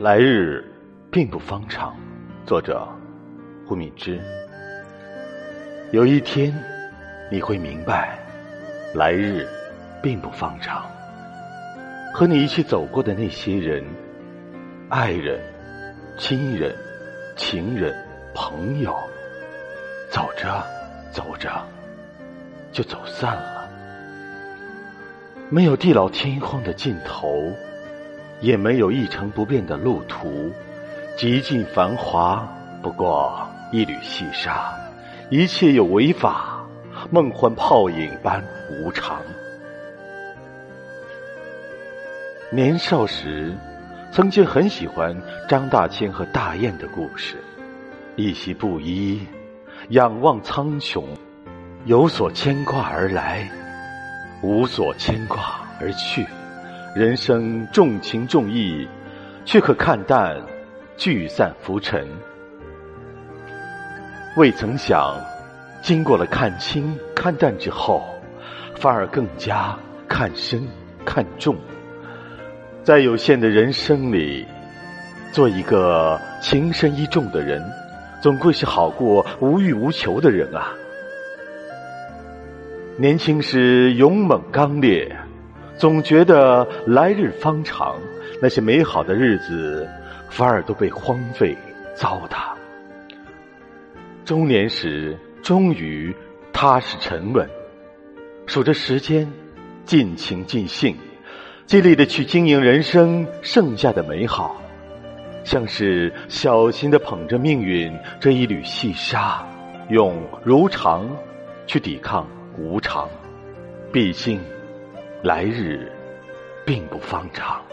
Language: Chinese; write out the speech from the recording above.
来日并不方长。作者：胡敏之。有一天，你会明白，来日并不方长。和你一起走过的那些人，爱人、亲人、情人、朋友，走着走着就走散了。没有地老天荒的尽头。也没有一成不变的路途，极尽繁华不过一缕细沙，一切有为法，梦幻泡影般无常。年少时，曾经很喜欢张大千和大雁的故事，一袭布衣，仰望苍穹，有所牵挂而来，无所牵挂而去。人生重情重义，却可看淡聚散浮沉。未曾想，经过了看清看淡之后，反而更加看深看重。在有限的人生里，做一个情深意重的人，总归是好过无欲无求的人啊！年轻时勇猛刚烈。总觉得来日方长，那些美好的日子反而都被荒废糟蹋。中年时，终于踏实沉稳，数着时间，尽情尽兴，尽力的去经营人生剩下的美好，像是小心的捧着命运这一缕细沙，用如常去抵抗无常。毕竟。来日并不方长。